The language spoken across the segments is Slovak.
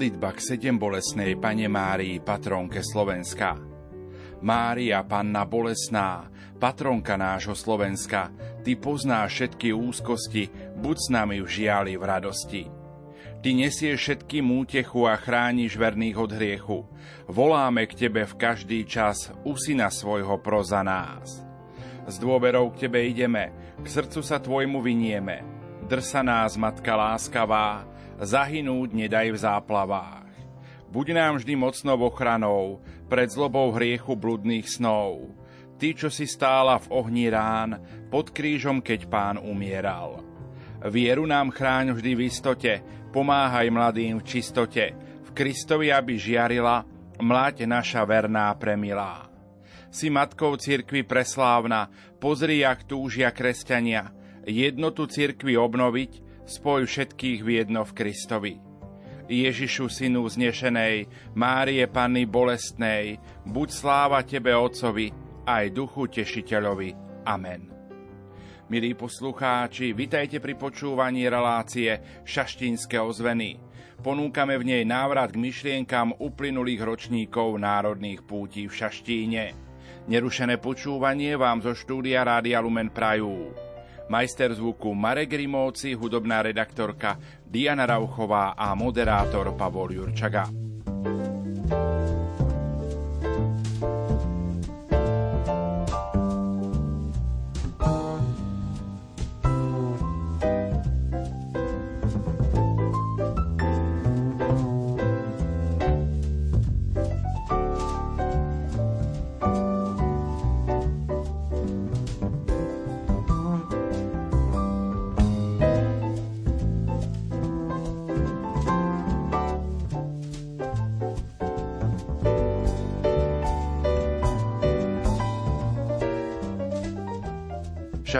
Modlitba k sedem bolesnej Pane Márii, patronke Slovenska. Mária, Panna bolesná, patronka nášho Slovenska, Ty poznáš všetky úzkosti, buď s nami v žiali v radosti. Ty nesieš všetkým útechu a chrániš verných od hriechu. Voláme k Tebe v každý čas, u syna svojho proza nás. S dôverou k Tebe ideme, k srdcu sa Tvojmu vynieme. Drsa nás, Matka láskavá, zahynúť nedaj v záplavách. Buď nám vždy mocnou ochranou pred zlobou hriechu bludných snov. Ty, čo si stála v ohni rán, pod krížom, keď pán umieral. Vieru nám chráň vždy v istote, pomáhaj mladým v čistote, v Kristovi, aby žiarila, mláť naša verná premilá. Si matkou cirkvi preslávna, pozri, jak túžia kresťania, jednotu cirkvi obnoviť, spoj všetkých v jedno v Kristovi. Ježišu, synu znešenej, Márie Panny bolestnej, buď sláva Tebe, Otcovi, aj Duchu Tešiteľovi. Amen. Milí poslucháči, vitajte pri počúvaní relácie Šaštínske ozveny. Ponúkame v nej návrat k myšlienkam uplynulých ročníkov národných pútí v Šaštíne. Nerušené počúvanie vám zo štúdia Rádia Lumen Prajú majster zvuku Marek Rimovci, hudobná redaktorka Diana Rauchová a moderátor Pavol Jurčaga.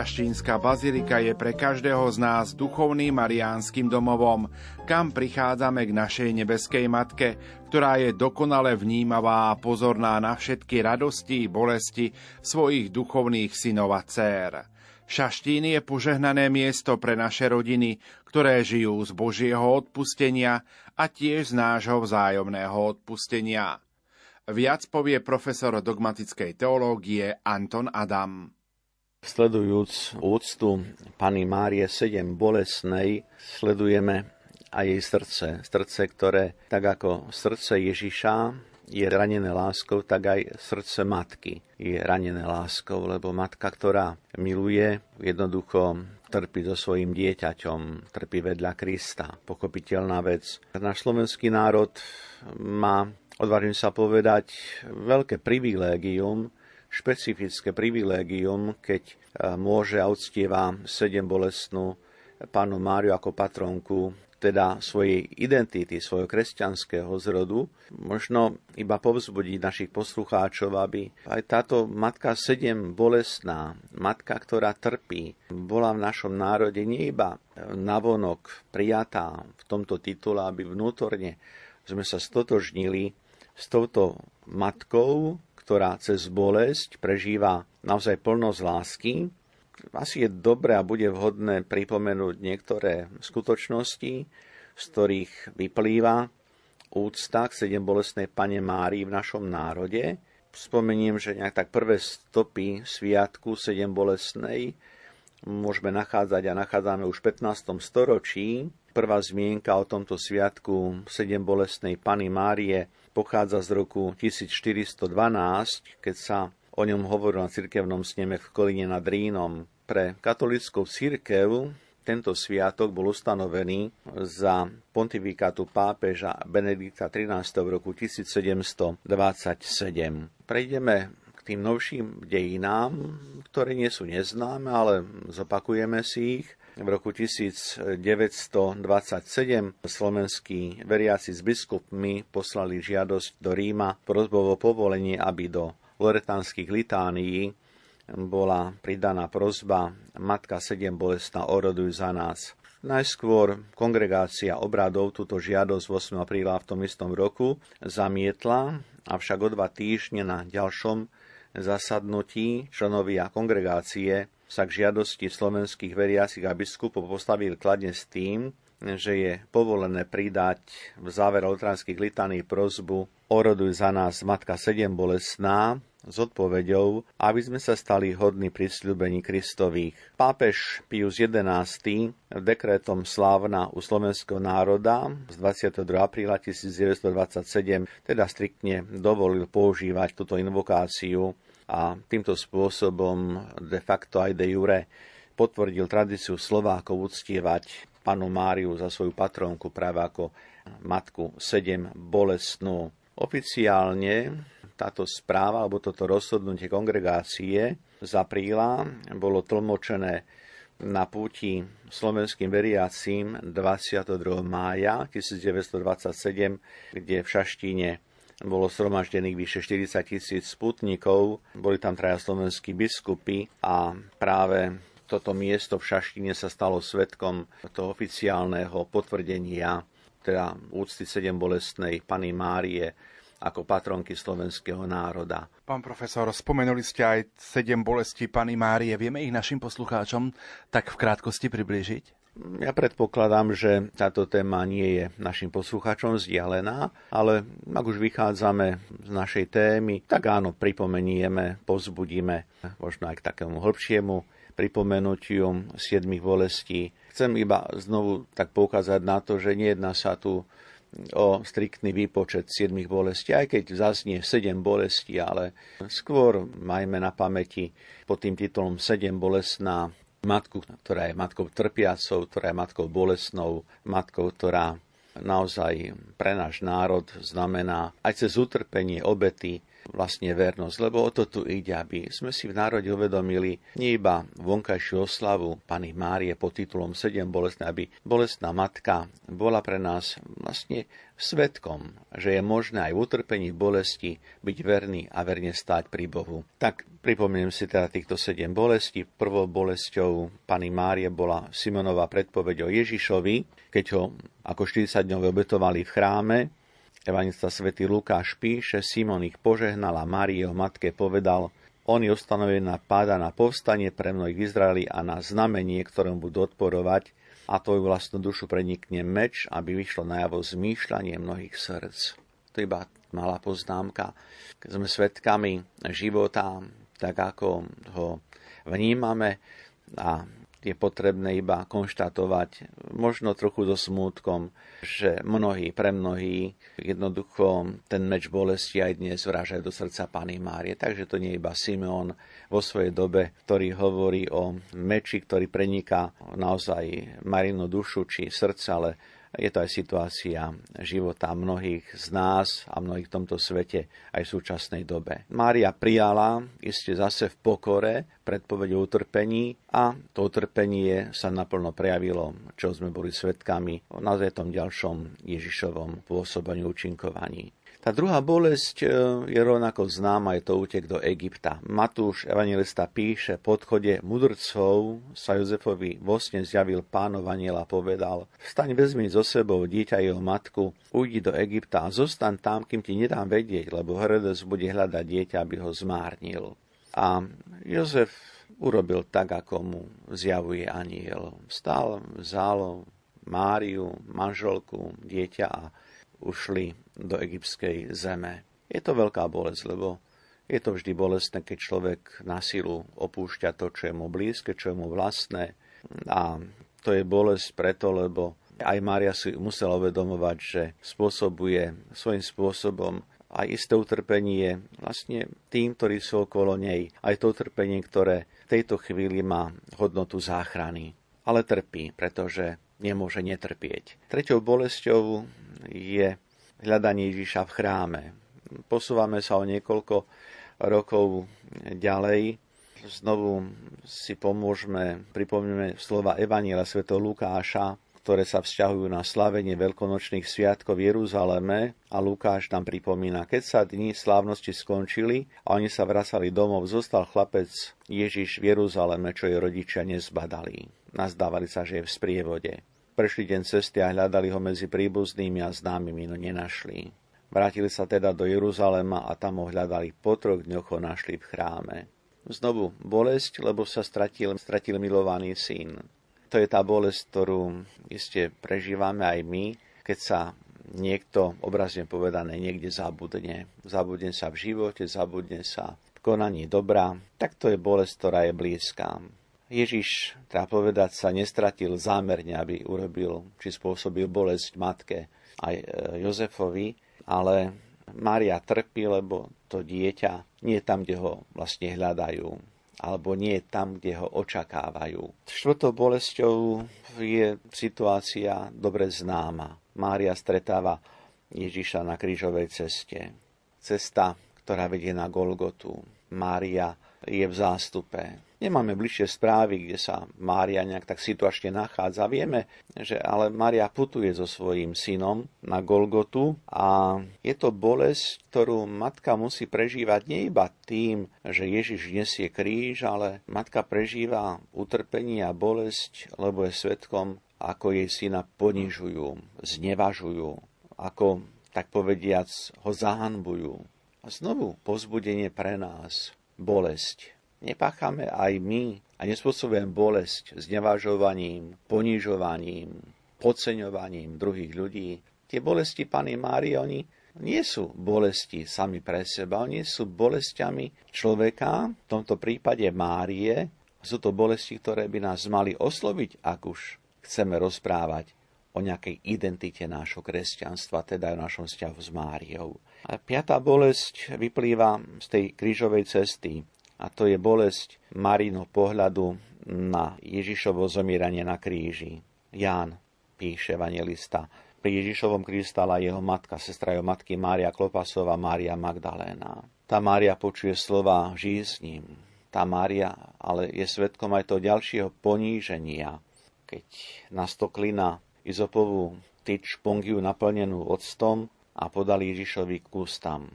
Šaštínska bazilika je pre každého z nás duchovným mariánskym domovom, kam prichádzame k našej nebeskej matke, ktorá je dokonale vnímavá a pozorná na všetky radosti i bolesti svojich duchovných synov a dcér. Šaštín je požehnané miesto pre naše rodiny, ktoré žijú z Božieho odpustenia a tiež z nášho vzájomného odpustenia. Viac povie profesor dogmatickej teológie Anton Adam. Sledujúc úctu Pany Márie 7 bolesnej, sledujeme aj jej srdce. Srdce, ktoré, tak ako srdce Ježiša, je ranené láskou, tak aj srdce matky je ranené láskou, lebo matka, ktorá miluje, jednoducho trpí so svojím dieťaťom, trpí vedľa Krista. Pochopiteľná vec. Náš slovenský národ má, odvážim sa povedať, veľké privilégium, špecifické privilégium, keď e, môže a uctieva sedem bolestnú pánu Máriu ako patronku teda svojej identity, svojho kresťanského zrodu, možno iba povzbudiť našich poslucháčov, aby aj táto matka sedem bolestná, matka, ktorá trpí, bola v našom národe nie iba navonok prijatá v tomto titule, aby vnútorne sme sa stotožnili s touto matkou, ktorá cez bolesť prežíva naozaj plnosť lásky. Asi je dobré a bude vhodné pripomenúť niektoré skutočnosti, z ktorých vyplýva úcta k sedem bolestnej pane Márii v našom národe. Spomeniem, že nejak tak prvé stopy sviatku sedem bolestnej môžeme nachádzať a nachádzame už v 15. storočí. Prvá zmienka o tomto sviatku sedem bolestnej Pany Márie pochádza z roku 1412, keď sa o ňom hovorilo na cirkevnom sneme v Kolíne nad Rínom. Pre katolickú cirkev tento sviatok bol ustanovený za pontifikátu pápeža Benedikta XIII v roku 1727. Prejdeme k tým novším dejinám, ktoré nie sú neznáme, ale zopakujeme si ich. V roku 1927 slovenskí veriaci s biskupmi poslali žiadosť do Ríma prozbou o povolenie, aby do loretánskych litánií bola pridaná prozba Matka sedem bolestná oroduj za nás. Najskôr kongregácia obradov túto žiadosť 8. apríla v tom istom roku zamietla, avšak o dva týždne na ďalšom zasadnutí členovia kongregácie sa k žiadosti slovenských veriacich a biskupov postavil kladne s tým, že je povolené pridať v závere lutránskych litaní prozbu Oroduj za nás Matka sedem bolestná, s odpoveďou, aby sme sa stali hodní prisľúbení Kristových. Pápež Pius XI dekrétom slávna u slovenského národa z 22. apríla 1927 teda striktne dovolil používať túto invokáciu a týmto spôsobom de facto aj de jure potvrdil tradíciu Slovákov uctievať panu Máriu za svoju patronku práve ako matku sedem bolestnú. Oficiálne táto správa alebo toto rozhodnutie kongregácie z apríla bolo tlmočené na púti slovenským veriacím 22. mája 1927, kde v Šaštíne bolo sromaždených vyše 40 tisíc sputnikov, boli tam traja slovenskí biskupy a práve toto miesto v Šaštine sa stalo svetkom toho oficiálneho potvrdenia, teda úcty sedem bolestnej Pany Márie ako patronky slovenského národa. Pán profesor, spomenuli ste aj sedem bolestí Pany Márie. Vieme ich našim poslucháčom tak v krátkosti priblížiť? Ja predpokladám, že táto téma nie je našim poslucháčom vzdialená, ale ak už vychádzame z našej témy, tak áno, pripomenieme, pozbudíme možno aj k takému hĺbšiemu pripomenutiu siedmých bolestí. Chcem iba znovu tak poukázať na to, že nejedná sa tu o striktný výpočet siedmých bolestí, aj keď zaznie sedem bolestí, ale skôr majme na pamäti pod tým titulom sedem bolestná matku, ktorá je matkou trpiacou, ktorá je matkou bolestnou, matkou, ktorá naozaj pre náš národ znamená aj cez utrpenie, obety, vlastne vernosť, lebo o to tu ide, aby sme si v národe uvedomili nie iba vonkajšiu oslavu Pany Márie pod titulom 7 bolestná, aby bolestná matka bola pre nás vlastne svetkom, že je možné aj v utrpení bolesti byť verný a verne stáť pri Bohu. Tak pripomeniem si teda týchto sedem bolestí. Prvou bolesťou Pany Márie bola Simonová predpoveď o Ježišovi, keď ho ako 40 dňov obetovali v chráme Evanista svätý Lukáš píše, Simon ich požehnal a Mário matke povedal, on je ustanovený na páda na povstanie pre mnohých v Izraeli a na znamenie, ktorom budú odporovať a tvoju vlastnú dušu prenikne meč, aby vyšlo najavo zmýšľanie mnohých srdc. To je iba malá poznámka. Keď sme svetkami života, tak ako ho vnímame a je potrebné iba konštatovať, možno trochu so smútkom, že mnohí, pre mnohí jednoducho ten meč bolesti aj dnes vrážajú do srdca Pany Márie. Takže to nie je iba Simeon vo svojej dobe, ktorý hovorí o meči, ktorý preniká naozaj Marinu dušu či srdce, ale je to aj situácia života mnohých z nás a mnohých v tomto svete aj v súčasnej dobe. Mária prijala iste zase v pokore predpoveď utrpení a to utrpenie sa naplno prejavilo, čo sme boli svetkami na tom ďalšom Ježišovom pôsobení účinkovaní. Tá druhá bolesť e, je rovnako známa, je to útek do Egypta. Matúš, evangelista, píše, po odchode mudrcov sa Jozefovi vo sne zjavil pánov aniel a povedal, vstaň vezmi so sebou dieťa jeho matku, ujdi do Egypta a zostan tam, kým ti nedám vedieť, lebo Herodes bude hľadať dieťa, aby ho zmárnil. A Jozef urobil tak, ako mu zjavuje aniel. Vstal, vzal Máriu, manželku, dieťa a ušli do egyptskej zeme. Je to veľká bolesť, lebo je to vždy bolestné, keď človek na silu opúšťa to, čo je mu blízke, čo je mu vlastné. A to je bolesť preto, lebo aj Mária si musela uvedomovať, že spôsobuje svojím spôsobom aj isté utrpenie vlastne tým, ktorí sú okolo nej. Aj to utrpenie, ktoré v tejto chvíli má hodnotu záchrany. Ale trpí, pretože nemôže netrpieť. Treťou bolesťou je hľadanie Ježiša v chráme. Posúvame sa o niekoľko rokov ďalej. Znovu si pomôžeme, pripomíme slova Evaniela Sv. Lukáša, ktoré sa vzťahujú na slavenie veľkonočných sviatkov v Jeruzaleme a Lukáš tam pripomína, keď sa dni slávnosti skončili a oni sa vracali domov, zostal chlapec Ježiš v Jeruzaleme, čo jej rodičia nezbadali. Nazdávali sa, že je v sprievode. Prešli deň cesty a hľadali ho medzi príbuznými a známymi, no nenašli. Vrátili sa teda do Jeruzalema a tam ho hľadali. Po troch dňoch ho našli v chráme. Znovu bolesť, lebo sa stratil, stratil milovaný syn. To je tá bolesť, ktorú iste prežívame aj my, keď sa niekto, obrazne povedané, niekde zabudne. Zabudne sa v živote, zabudne sa v konaní dobra, tak to je bolesť, ktorá je blízka. Ježiš, treba povedať, sa nestratil zámerne, aby urobil, či spôsobil bolesť matke aj e, Jozefovi, ale Mária trpí, lebo to dieťa nie je tam, kde ho vlastne hľadajú, alebo nie je tam, kde ho očakávajú. Štvrtou bolesťou je situácia dobre známa. Mária stretáva Ježiša na krížovej ceste. Cesta, ktorá vedie na Golgotu. Mária je v zástupe Nemáme bližšie správy, kde sa Mária nejak tak situačne nachádza. Vieme, že ale Mária putuje so svojím synom na Golgotu a je to bolesť, ktorú matka musí prežívať nie iba tým, že Ježiš nesie kríž, ale matka prežíva utrpenie a bolesť, lebo je svetkom, ako jej syna ponižujú, znevažujú, ako, tak povediac, ho zahanbujú. A znovu pozbudenie pre nás, bolesť nepáchame aj my a nespôsobujeme bolesť znevažovaním, ponižovaním, podceňovaním druhých ľudí. Tie bolesti Pany Márie, oni nie sú bolesti sami pre seba, oni sú bolestiami človeka, v tomto prípade Márie, sú to bolesti, ktoré by nás mali osloviť, ak už chceme rozprávať o nejakej identite nášho kresťanstva, teda o našom vzťahu s Máriou. Piatá bolesť vyplýva z tej krížovej cesty a to je bolesť Marino pohľadu na Ježišovo zomieranie na kríži. Ján píše evangelista. Pri Ježišovom kríži stala jeho matka, sestra jeho matky Mária Klopasová, Mária Magdaléna. Tá Mária počuje slova žij s ním. Tá Mária ale je svetkom aj toho ďalšieho poníženia, keď na izopovú tyč pongiu naplnenú octom a podali Ježišovi k ústam.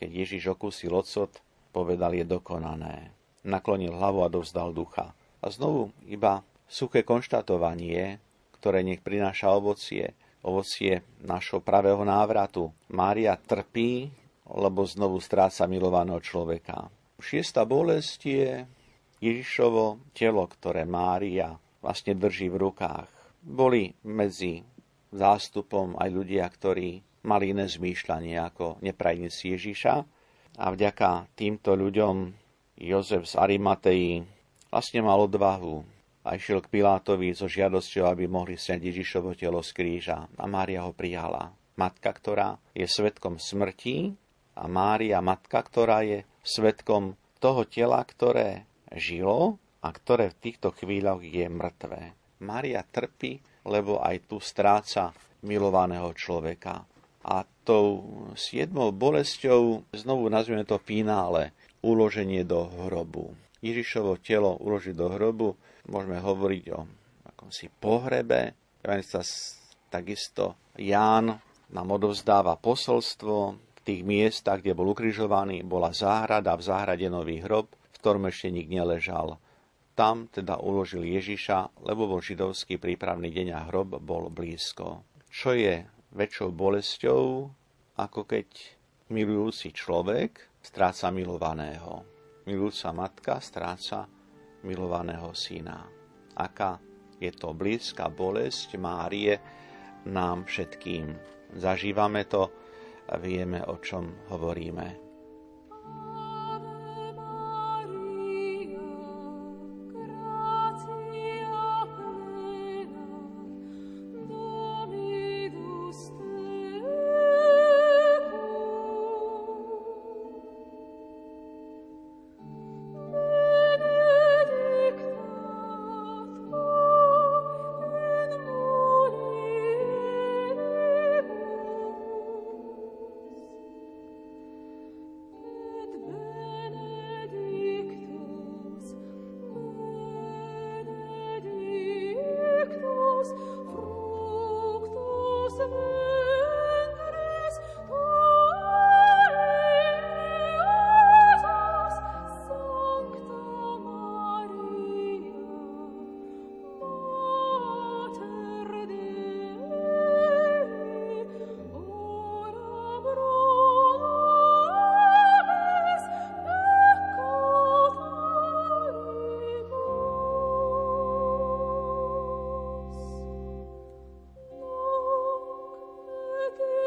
Keď Ježiš okúsil ocot, povedal je dokonané. Naklonil hlavu a dovzdal ducha. A znovu iba suché konštatovanie, ktoré nech prináša ovocie, ovocie našho pravého návratu. Mária trpí, lebo znovu stráca milovaného človeka. Šiesta bolesť je Ježišovo telo, ktoré Mária vlastne drží v rukách. Boli medzi zástupom aj ľudia, ktorí mali iné zmýšľanie ako neprajníci Ježiša, a vďaka týmto ľuďom Jozef z Arimatei vlastne mal odvahu a išiel k Pilátovi so žiadosťou, aby mohli sňať Ježišovo telo z kríža. A Mária ho prijala. Matka, ktorá je svetkom smrti a Mária, matka, ktorá je svetkom toho tela, ktoré žilo a ktoré v týchto chvíľach je mŕtve. Mária trpí, lebo aj tu stráca milovaného človeka. A tou siedmou bolesťou, znovu nazveme to finále, uloženie do hrobu. Ježišovo telo uložiť do hrobu, môžeme hovoriť o akomsi pohrebe. Evangelista takisto Ján nám odovzdáva posolstvo. V tých miestach, kde bol ukrižovaný, bola záhrada, v záhrade nový hrob, v ktorom ešte nik neležal. Tam teda uložil Ježiša, lebo bol židovský prípravný deň a hrob bol blízko. Čo je väčšou bolesťou, ako keď milujúci človek stráca milovaného. Milujúca matka stráca milovaného syna. Aká je to blízka bolesť Márie nám všetkým. Zažívame to a vieme, o čom hovoríme.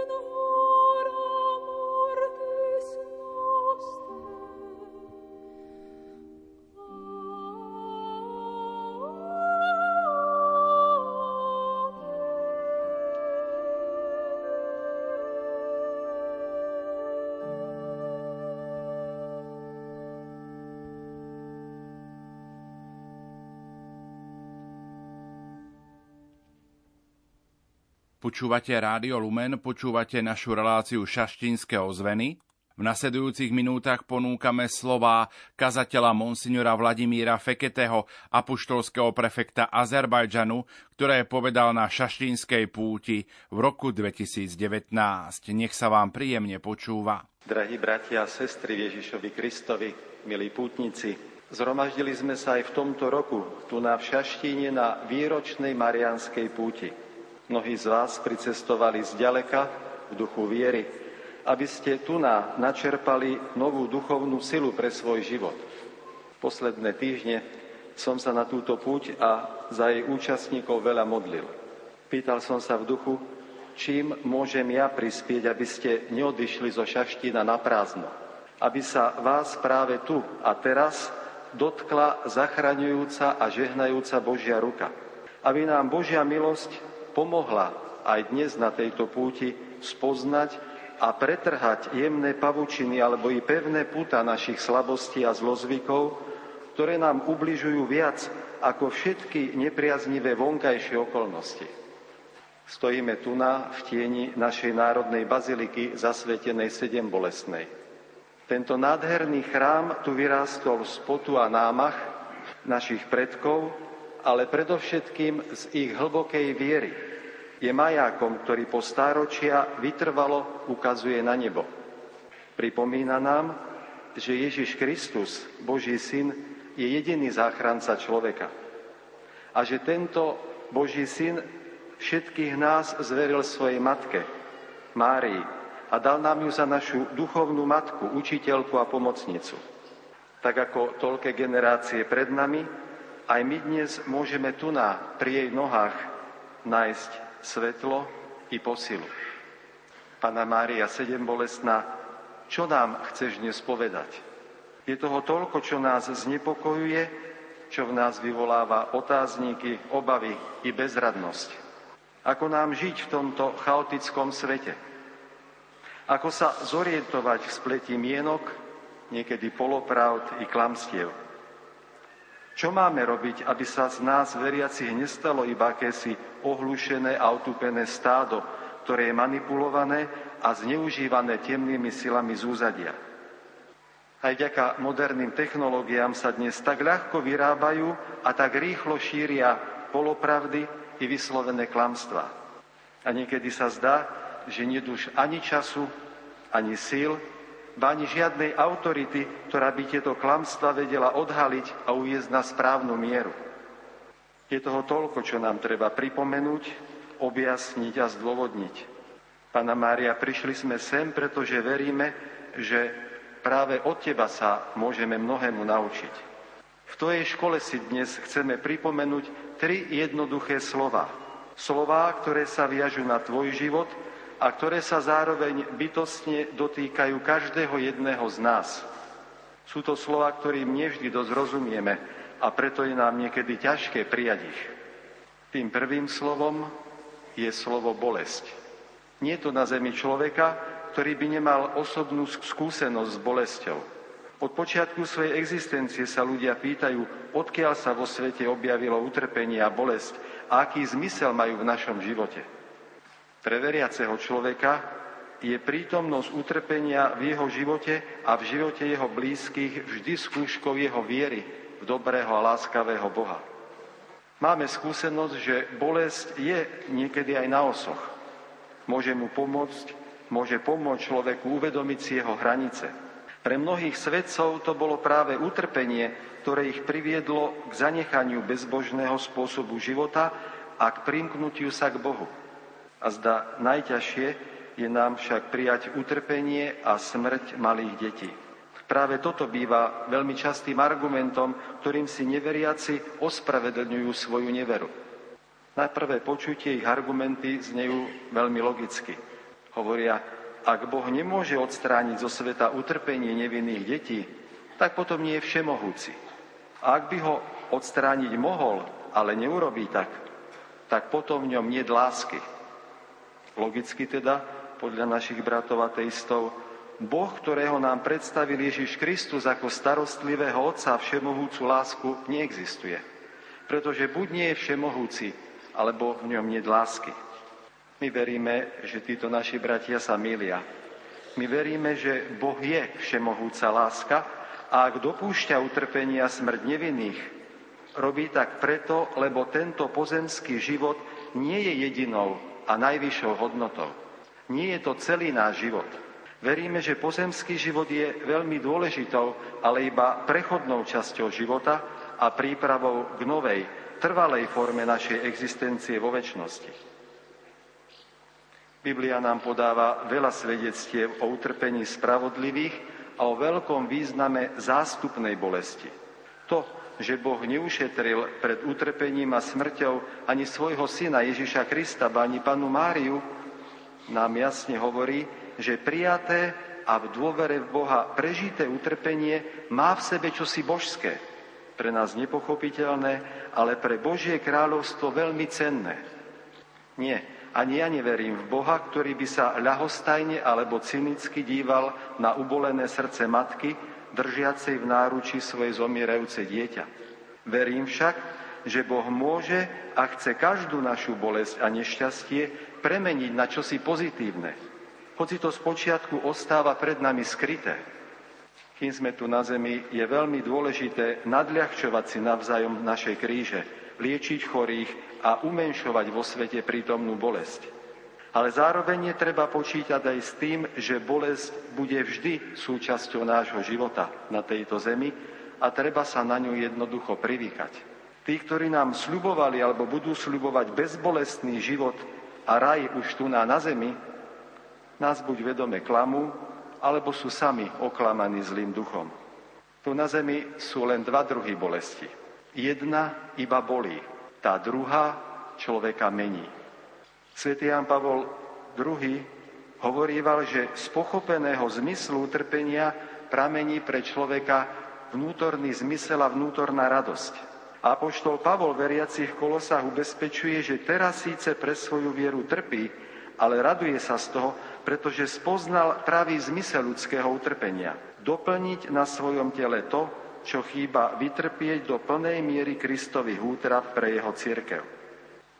the whole Počúvate Rádio Lumen, počúvate našu reláciu Šaštínske ozveny. V nasledujúcich minútach ponúkame slová kazateľa monsignora Vladimíra Feketeho, apoštolského prefekta Azerbajdžanu, ktoré povedal na šaštínskej púti v roku 2019. Nech sa vám príjemne počúva. Drahí bratia a sestry Ježišovi Kristovi, milí pútnici, zhromaždili sme sa aj v tomto roku tu na Šaštíne na výročnej Marianskej púti. Mnohí z vás pricestovali z ďaleka v duchu viery, aby ste tu na načerpali novú duchovnú silu pre svoj život. Posledné týždne som sa na túto púť a za jej účastníkov veľa modlil. Pýtal som sa v duchu, čím môžem ja prispieť, aby ste neodišli zo Šaštína na prázdno. Aby sa vás práve tu a teraz dotkla zachraňujúca a žehnajúca Božia ruka. Aby nám Božia milosť pomohla aj dnes na tejto púti spoznať a pretrhať jemné pavučiny alebo i pevné puta našich slabostí a zlozvykov, ktoré nám ubližujú viac ako všetky nepriaznivé vonkajšie okolnosti. Stojíme tu na v tieni našej národnej baziliky zasvetenej sedem bolestnej. Tento nádherný chrám tu vyrástol z potu a námach našich predkov, ale predovšetkým z ich hlbokej viery. Je majákom, ktorý po stáročia vytrvalo ukazuje na nebo. Pripomína nám, že Ježiš Kristus, Boží syn, je jediný záchranca človeka. A že tento Boží syn všetkých nás zveril svojej matke, Márii, a dal nám ju za našu duchovnú matku, učiteľku a pomocnicu. Tak ako toľké generácie pred nami, aj my dnes môžeme tu na, pri jej nohách nájsť svetlo i posilu. Pana Mária sedem bolestná, čo nám chceš dnes povedať? Je toho toľko, čo nás znepokojuje, čo v nás vyvoláva otázniky, obavy i bezradnosť. Ako nám žiť v tomto chaotickom svete? Ako sa zorientovať v spleti mienok, niekedy polopravd i klamstiev? Čo máme robiť, aby sa z nás veriacich nestalo iba akési ohlušené a otupené stádo, ktoré je manipulované a zneužívané temnými silami zúzadia? Aj vďaka moderným technológiám sa dnes tak ľahko vyrábajú a tak rýchlo šíria polopravdy i vyslovené klamstvá. A niekedy sa zdá, že neduž ani času, ani síl, ba ani žiadnej autority, ktorá by tieto klamstva vedela odhaliť a uviezť na správnu mieru. Je toho toľko, čo nám treba pripomenúť, objasniť a zdôvodniť. Pana Mária, prišli sme sem, pretože veríme, že práve od Teba sa môžeme mnohému naučiť. V Tvojej škole si dnes chceme pripomenúť tri jednoduché slova. Slová, ktoré sa viažu na Tvoj život – a ktoré sa zároveň bytostne dotýkajú každého jedného z nás. Sú to slova, ktorým nevždy dosť rozumieme a preto je nám niekedy ťažké prijať ich. Tým prvým slovom je slovo bolesť. Nie je to na zemi človeka, ktorý by nemal osobnú skúsenosť s bolesťou. Od počiatku svojej existencie sa ľudia pýtajú, odkiaľ sa vo svete objavilo utrpenie a bolesť a aký zmysel majú v našom živote. Pre veriaceho človeka je prítomnosť utrpenia v jeho živote a v živote jeho blízkych vždy skúškou jeho viery v dobrého a láskavého Boha. Máme skúsenosť, že bolesť je niekedy aj na osoch. Môže mu pomôcť, môže pomôcť človeku uvedomiť si jeho hranice. Pre mnohých svedcov to bolo práve utrpenie, ktoré ich priviedlo k zanechaniu bezbožného spôsobu života a k primknutiu sa k Bohu. A zda najťažšie je nám však prijať utrpenie a smrť malých detí. Práve toto býva veľmi častým argumentom, ktorým si neveriaci ospravedlňujú svoju neveru. Na prvé počutie ich argumenty znejú veľmi logicky. Hovoria, ak Boh nemôže odstrániť zo sveta utrpenie nevinných detí, tak potom nie je všemohúci. A ak by ho odstrániť mohol, ale neurobí tak, tak potom v ňom nie lásky. Logicky teda, podľa našich bratov ateistov, Boh, ktorého nám predstavil Ježiš Kristus ako starostlivého Otca a všemohúcu lásku, neexistuje. Pretože buď nie je všemohúci, alebo v ňom nie lásky. My veríme, že títo naši bratia sa milia. My veríme, že Boh je všemohúca láska a ak dopúšťa utrpenia smrť nevinných, robí tak preto, lebo tento pozemský život nie je jedinou a najvyššou hodnotou. Nie je to celý náš život. Veríme, že pozemský život je veľmi dôležitou, ale iba prechodnou časťou života a prípravou k novej, trvalej forme našej existencie vo väčšnosti. Biblia nám podáva veľa svedectiev o utrpení spravodlivých a o veľkom význame zástupnej bolesti. To, že Boh neušetril pred utrpením a smrťou ani svojho syna Ježiša Krista, ani panu Máriu, nám jasne hovorí, že prijaté a v dôvere v Boha prežité utrpenie má v sebe čosi božské, pre nás nepochopiteľné, ale pre Božie kráľovstvo veľmi cenné. Nie, ani ja neverím v Boha, ktorý by sa ľahostajne alebo cynicky díval na ubolené srdce matky, držiacej v náruči svoje zomierajúce dieťa. Verím však, že Boh môže a chce každú našu bolesť a nešťastie premeniť na čosi pozitívne, hoci to spočiatku ostáva pred nami skryté. Kým sme tu na zemi, je veľmi dôležité nadľahčovať si navzájom našej kríže, liečiť chorých a umenšovať vo svete prítomnú bolesť. Ale zároveň je treba počítať aj s tým, že bolesť bude vždy súčasťou nášho života na tejto zemi a treba sa na ňu jednoducho privýkať. Tí, ktorí nám sľubovali alebo budú sľubovať bezbolestný život a raj už tu na, na zemi, nás buď vedome klamu, alebo sú sami oklamaní zlým duchom. Tu na zemi sú len dva druhy bolesti. Jedna iba bolí, tá druhá človeka mení. Svetý Jan Pavol II hovoríval, že z pochopeného zmyslu utrpenia pramení pre človeka vnútorný zmysel a vnútorná radosť. A apoštol Pavol veriacich Kolosách ubezpečuje, že teraz síce pre svoju vieru trpí, ale raduje sa z toho, pretože spoznal pravý zmysel ľudského utrpenia. Doplniť na svojom tele to, čo chýba vytrpieť do plnej miery Kristových útrap pre jeho církev.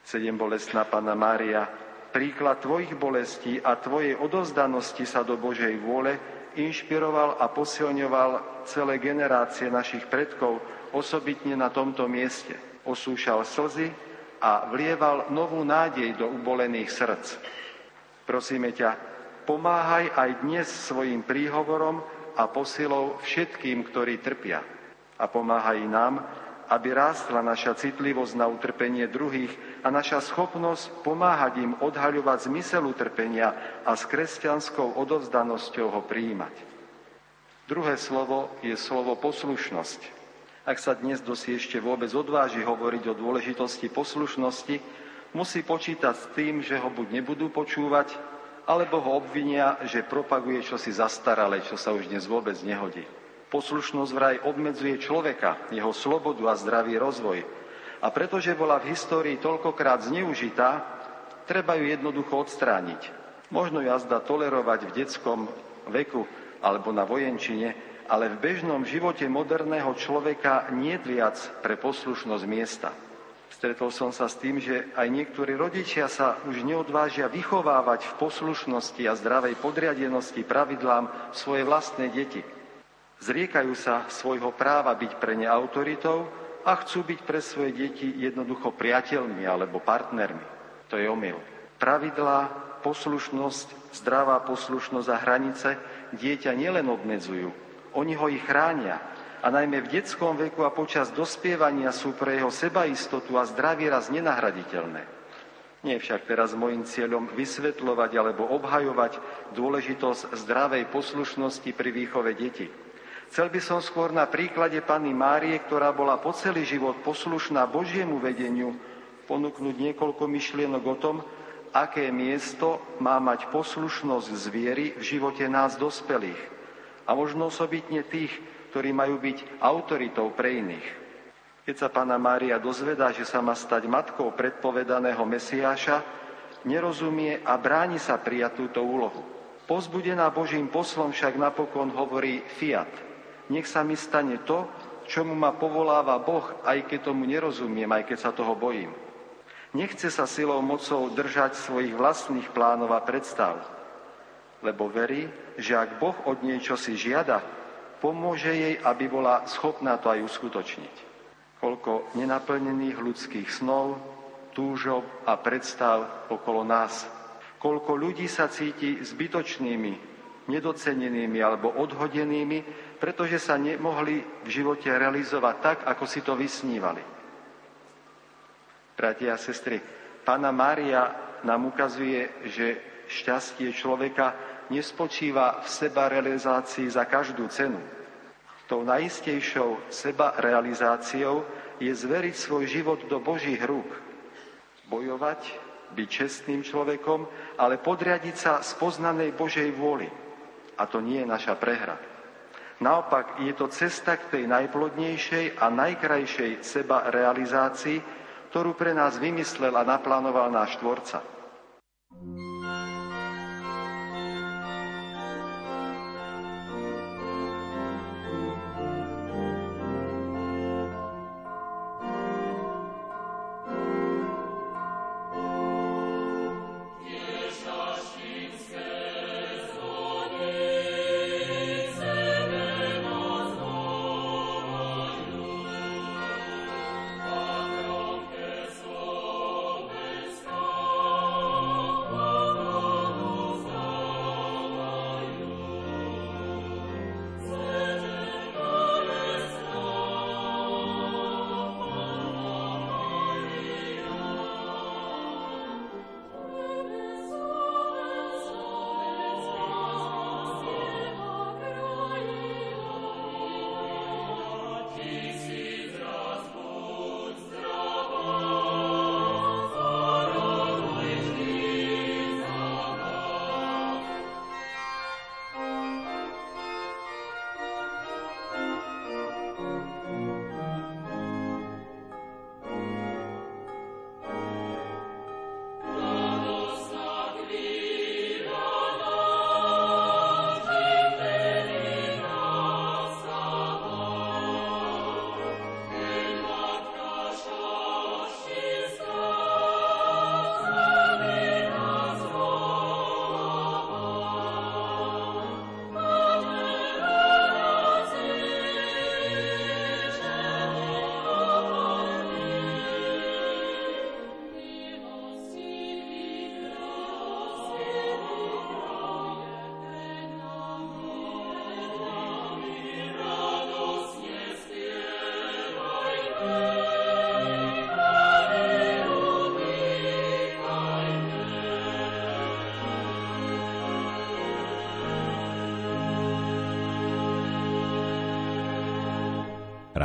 Sedem bolestná Pana Mária, príklad tvojich bolestí a tvojej odozdanosti sa do Božej vôle inšpiroval a posilňoval celé generácie našich predkov, osobitne na tomto mieste. Osúšal slzy a vlieval novú nádej do ubolených srdc. Prosíme ťa, pomáhaj aj dnes svojim príhovorom a posilou všetkým, ktorí trpia a pomáha i nám, aby rástla naša citlivosť na utrpenie druhých a naša schopnosť pomáhať im odhaľovať zmysel utrpenia a s kresťanskou odovzdanosťou ho prijímať. Druhé slovo je slovo poslušnosť. Ak sa dnes dosi ešte vôbec odváži hovoriť o dôležitosti poslušnosti, musí počítať s tým, že ho buď nebudú počúvať, alebo ho obvinia, že propaguje čosi zastaralé, čo sa už dnes vôbec nehodí. Poslušnosť vraj obmedzuje človeka, jeho slobodu a zdravý rozvoj. A pretože bola v histórii toľkokrát zneužitá, treba ju jednoducho odstrániť. Možno jazda tolerovať v detskom veku alebo na vojenčine, ale v bežnom živote moderného človeka nie viac pre poslušnosť miesta. Stretol som sa s tým, že aj niektorí rodičia sa už neodvážia vychovávať v poslušnosti a zdravej podriadenosti pravidlám svoje vlastné deti. Zriekajú sa svojho práva byť pre ne autoritou a chcú byť pre svoje deti jednoducho priateľmi alebo partnermi. To je omyl. Pravidlá, poslušnosť, zdravá poslušnosť a hranice dieťa nielen obmedzujú, oni ho ich chránia. A najmä v detskom veku a počas dospievania sú pre jeho sebaistotu a zdravý raz nenahraditeľné. Nie však teraz môjim cieľom vysvetľovať alebo obhajovať dôležitosť zdravej poslušnosti pri výchove detí. Chcel by som skôr na príklade Panny Márie, ktorá bola po celý život poslušná Božiemu vedeniu, ponúknuť niekoľko myšlienok o tom, aké miesto má mať poslušnosť zviery v živote nás dospelých a možno osobitne tých, ktorí majú byť autoritou pre iných. Keď sa Pána Mária dozvedá, že sa má stať matkou predpovedaného Mesiáša, nerozumie a bráni sa prijať túto úlohu. Pozbudená Božím poslom však napokon hovorí fiat, nech sa mi stane to, čomu ma povoláva Boh, aj keď tomu nerozumiem, aj keď sa toho bojím. Nechce sa silou mocou držať svojich vlastných plánov a predstav, lebo verí, že ak Boh od nej si žiada, pomôže jej, aby bola schopná to aj uskutočniť. Koľko nenaplnených ľudských snov, túžob a predstav okolo nás. Koľko ľudí sa cíti zbytočnými, nedocenenými alebo odhodenými, pretože sa nemohli v živote realizovať tak, ako si to vysnívali. Bratia a sestry, Pána Mária nám ukazuje, že šťastie človeka nespočíva v seba realizácii za každú cenu. Tou najistejšou seba realizáciou je zveriť svoj život do Božích rúk. Bojovať, byť čestným človekom, ale podriadiť sa spoznanej Božej vôli. A to nie je naša prehra. Naopak je to cesta k tej najplodnejšej a najkrajšej seba realizácii, ktorú pre nás vymyslel a naplánoval náš Tvorca.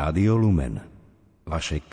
Rádio Lumen.